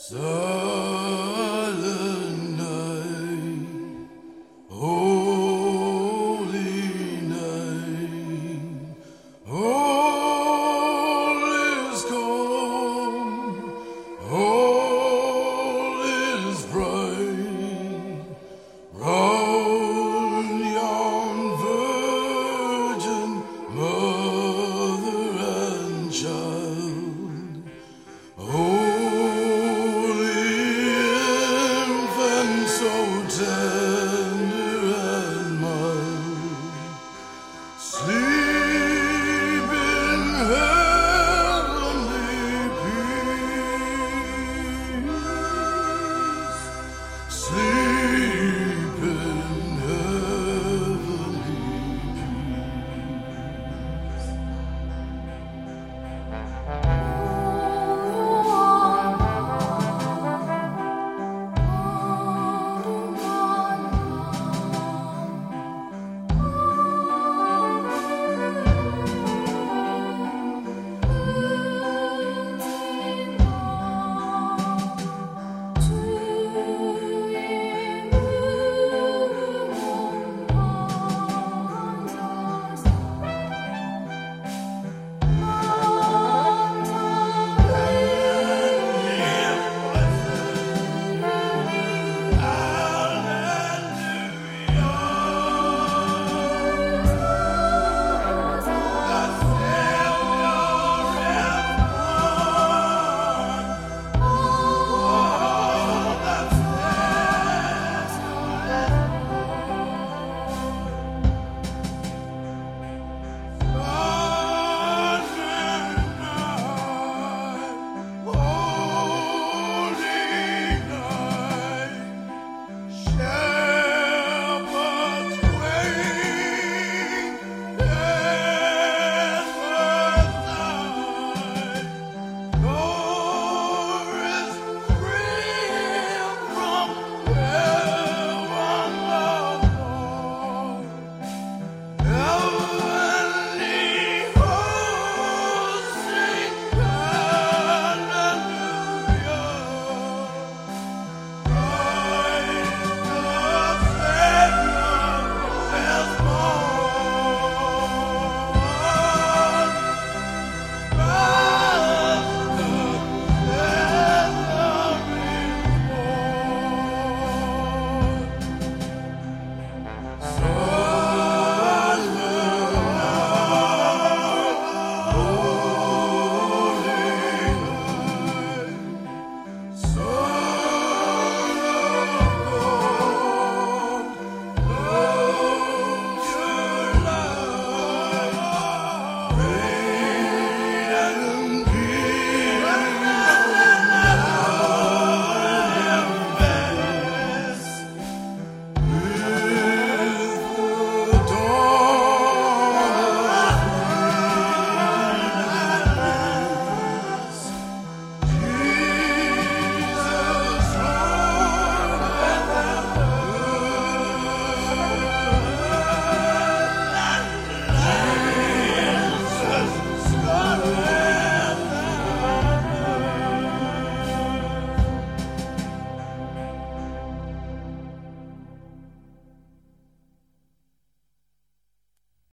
So